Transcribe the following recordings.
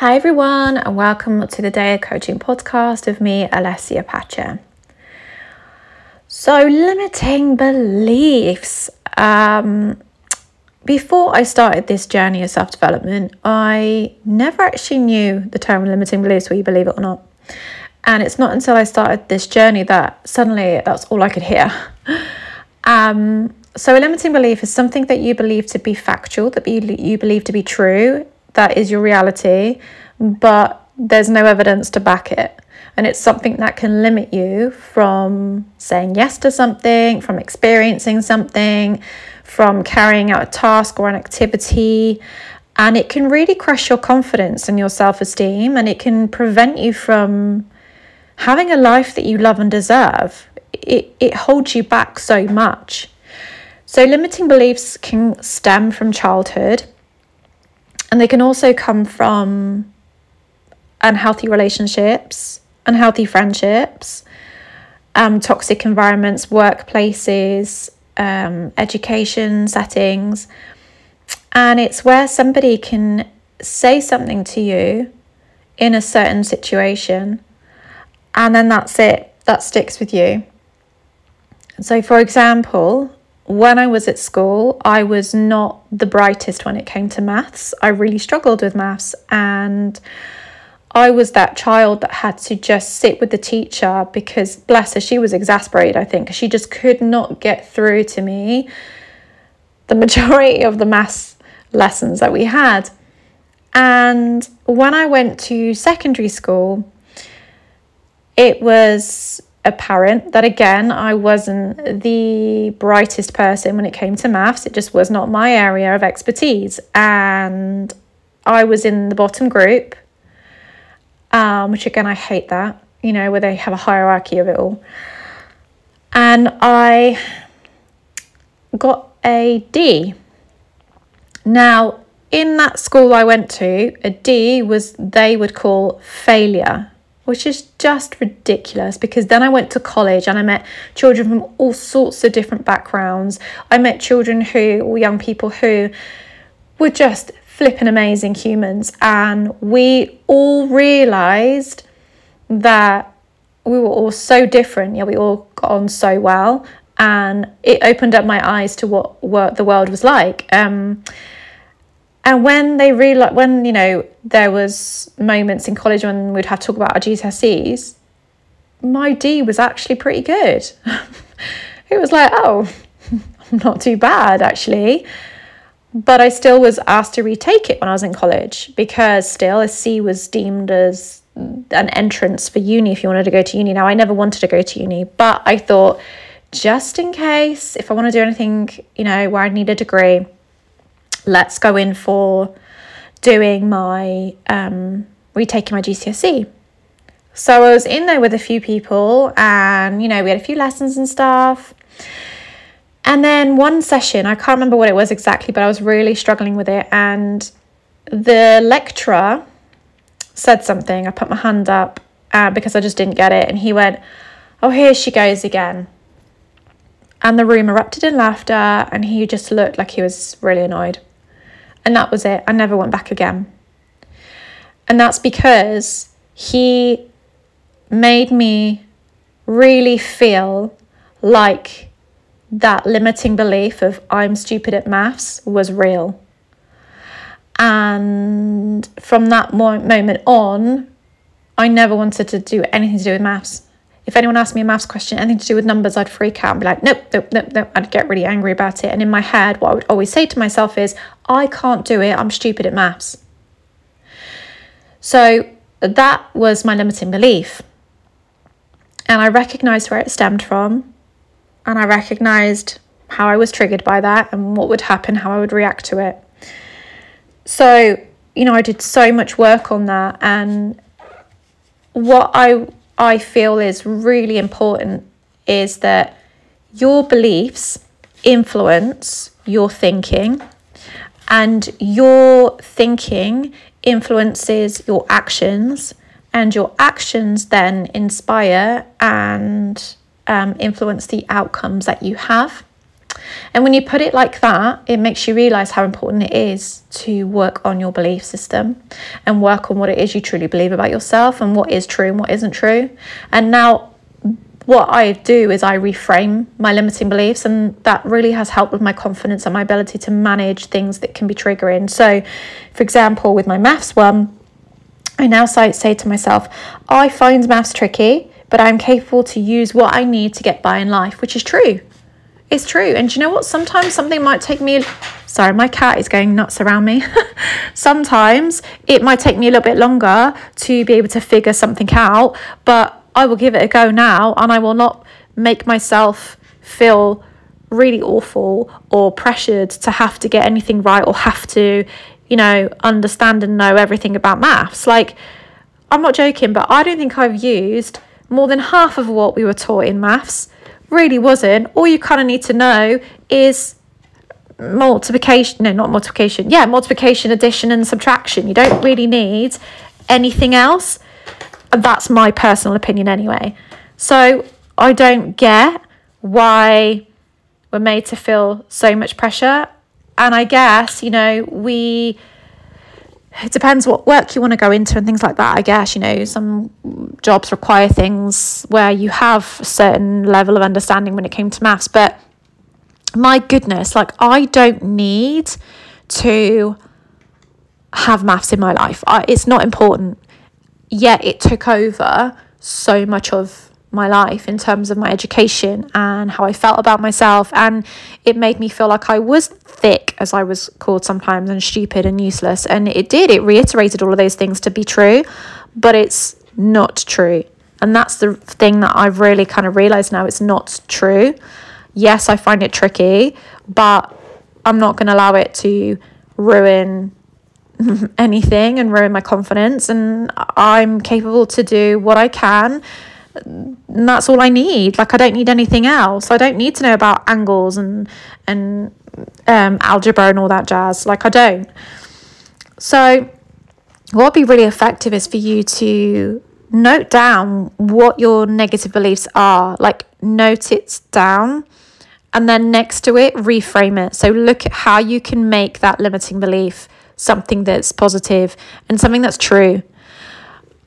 Hi, everyone, and welcome to the Dea Coaching podcast of me, Alessia Pacha. So, limiting beliefs. Um, before I started this journey of self development, I never actually knew the term limiting beliefs, will you believe it or not. And it's not until I started this journey that suddenly that's all I could hear. Um, so, a limiting belief is something that you believe to be factual, that you believe to be true, that is your reality, but there's no evidence to back it. And it's something that can limit you from saying yes to something, from experiencing something, from carrying out a task or an activity. And it can really crush your confidence and your self esteem, and it can prevent you from having a life that you love and deserve. It, it holds you back so much. So, limiting beliefs can stem from childhood and they can also come from unhealthy relationships, unhealthy friendships, um, toxic environments, workplaces, um, education settings. And it's where somebody can say something to you in a certain situation, and then that's it, that sticks with you. So, for example, when I was at school, I was not the brightest when it came to maths. I really struggled with maths, and I was that child that had to just sit with the teacher because, bless her, she was exasperated, I think. She just could not get through to me the majority of the maths lessons that we had. And when I went to secondary school, it was apparent that again I wasn't the brightest person when it came to maths. It just was not my area of expertise, and I was in the bottom group, um, which again I hate that. You know where they have a hierarchy of it all, and I got a D. Now in that school I went to, a D was they would call failure which is just ridiculous because then I went to college and I met children from all sorts of different backgrounds. I met children who, or young people who were just flipping amazing humans, and we all realized that we were all so different, yeah, we all got on so well, and it opened up my eyes to what, what the world was like. Um, and when they realized, when you know, there was moments in college when we'd have to talk about our GCSEs, my D was actually pretty good. it was like, oh, not too bad actually. But I still was asked to retake it when I was in college because still a C was deemed as an entrance for uni if you wanted to go to uni. Now I never wanted to go to uni, but I thought just in case if I want to do anything, you know, where I need a degree, let's go in for doing my um, retaking my GCSE. So I was in there with a few people, and you know, we had a few lessons and stuff. And then one session, I can't remember what it was exactly, but I was really struggling with it. And the lecturer said something. I put my hand up uh, because I just didn't get it. And he went, Oh, here she goes again. And the room erupted in laughter, and he just looked like he was really annoyed. And that was it. I never went back again. And that's because he made me really feel like that limiting belief of I'm stupid at maths was real. And from that moment on, I never wanted to do anything to do with maths. If anyone asked me a maths question, anything to do with numbers, I'd freak out and be like, nope, nope, nope, nope. I'd get really angry about it. And in my head, what I would always say to myself is, I can't do it. I'm stupid at maths. So that was my limiting belief. And I recognized where it stemmed from. And I recognized how I was triggered by that and what would happen, how I would react to it. So, you know, I did so much work on that. And what I I feel is really important is that your beliefs influence your thinking, and your thinking influences your actions, and your actions then inspire and um, influence the outcomes that you have. And when you put it like that, it makes you realize how important it is to work on your belief system and work on what it is you truly believe about yourself and what is true and what isn't true. And now, what I do is I reframe my limiting beliefs, and that really has helped with my confidence and my ability to manage things that can be triggering. So, for example, with my maths one, I now say, to myself, I find maths tricky, but I'm capable to use what I need to get by in life, which is true. It's true. And you know what? Sometimes something might take me. Sorry, my cat is going nuts around me. Sometimes it might take me a little bit longer to be able to figure something out, but I will give it a go now and I will not make myself feel really awful or pressured to have to get anything right or have to, you know, understand and know everything about maths. Like, I'm not joking, but I don't think I've used more than half of what we were taught in maths really wasn't. All you kind of need to know is multiplication, no, not multiplication, yeah, multiplication, addition, and subtraction. You don't really need anything else. That's my personal opinion, anyway. So I don't get why we're made to feel so much pressure. And I guess, you know, we it depends what work you want to go into and things like that. I guess, you know, some jobs require things where you have a certain level of understanding when it came to maths. But my goodness, like, I don't need to have maths in my life. I, it's not important. Yet it took over so much of my life in terms of my education and how I felt about myself. And it made me feel like I was thick, as I was called sometimes, and stupid and useless. And it did, it reiterated all of those things to be true, but it's not true. And that's the thing that I've really kind of realized now it's not true. Yes, I find it tricky, but I'm not going to allow it to ruin anything and ruin my confidence. And I'm capable to do what I can that's all I need. Like I don't need anything else. I don't need to know about angles and and um, algebra and all that jazz. Like I don't. So what would be really effective is for you to note down what your negative beliefs are. Like note it down and then next to it reframe it. So look at how you can make that limiting belief something that's positive and something that's true.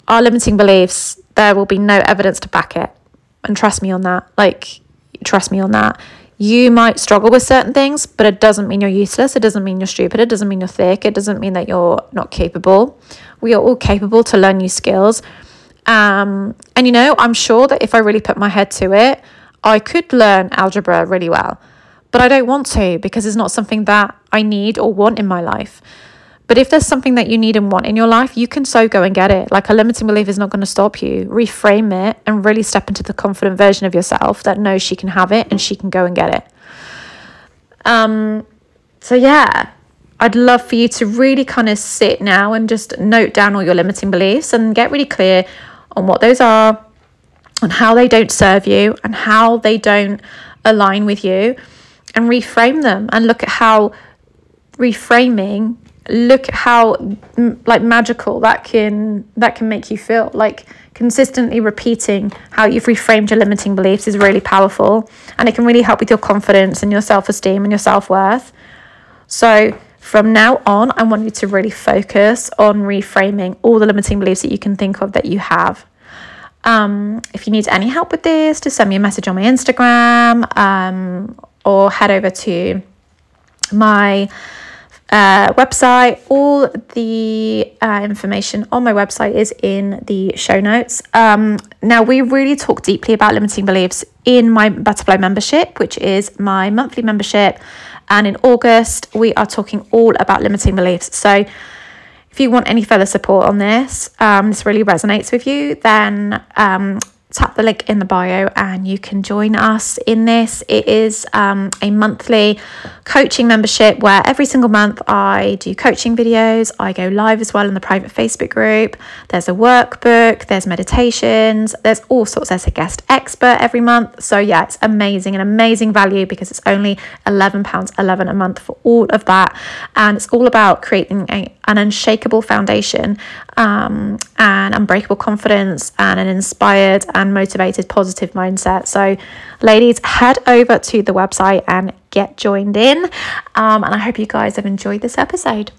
Our limiting beliefs there will be no evidence to back it. And trust me on that. Like, trust me on that. You might struggle with certain things, but it doesn't mean you're useless. It doesn't mean you're stupid. It doesn't mean you're thick. It doesn't mean that you're not capable. We are all capable to learn new skills. Um, and you know, I'm sure that if I really put my head to it, I could learn algebra really well. But I don't want to because it's not something that I need or want in my life. But if there's something that you need and want in your life, you can so go and get it. Like a limiting belief is not going to stop you. Reframe it and really step into the confident version of yourself that knows she can have it and she can go and get it. Um, so yeah, I'd love for you to really kind of sit now and just note down all your limiting beliefs and get really clear on what those are, on how they don't serve you, and how they don't align with you, and reframe them and look at how reframing look at how like magical that can that can make you feel. Like consistently repeating how you've reframed your limiting beliefs is really powerful and it can really help with your confidence and your self-esteem and your self-worth. So from now on i want you to really focus on reframing all the limiting beliefs that you can think of that you have. Um, if you need any help with this just send me a message on my instagram um, or head over to my uh, website. All the uh, information on my website is in the show notes. Um, now, we really talk deeply about limiting beliefs in my Butterfly membership, which is my monthly membership. And in August, we are talking all about limiting beliefs. So, if you want any further support on this, um, this really resonates with you, then um, tap the link in the bio and you can join us in this. It is um, a monthly coaching membership where every single month I do coaching videos. I go live as well in the private Facebook group. There's a workbook, there's meditations, there's all sorts. There's a guest expert every month. So, yeah, it's amazing, an amazing value because it's only £11.11 a month for all of that. And it's all about creating a, an unshakable foundation, um, an unbreakable confidence, and an inspired and motivated positive mindset. So, ladies, head over to the website and get joined in. Um, and I hope you guys have enjoyed this episode.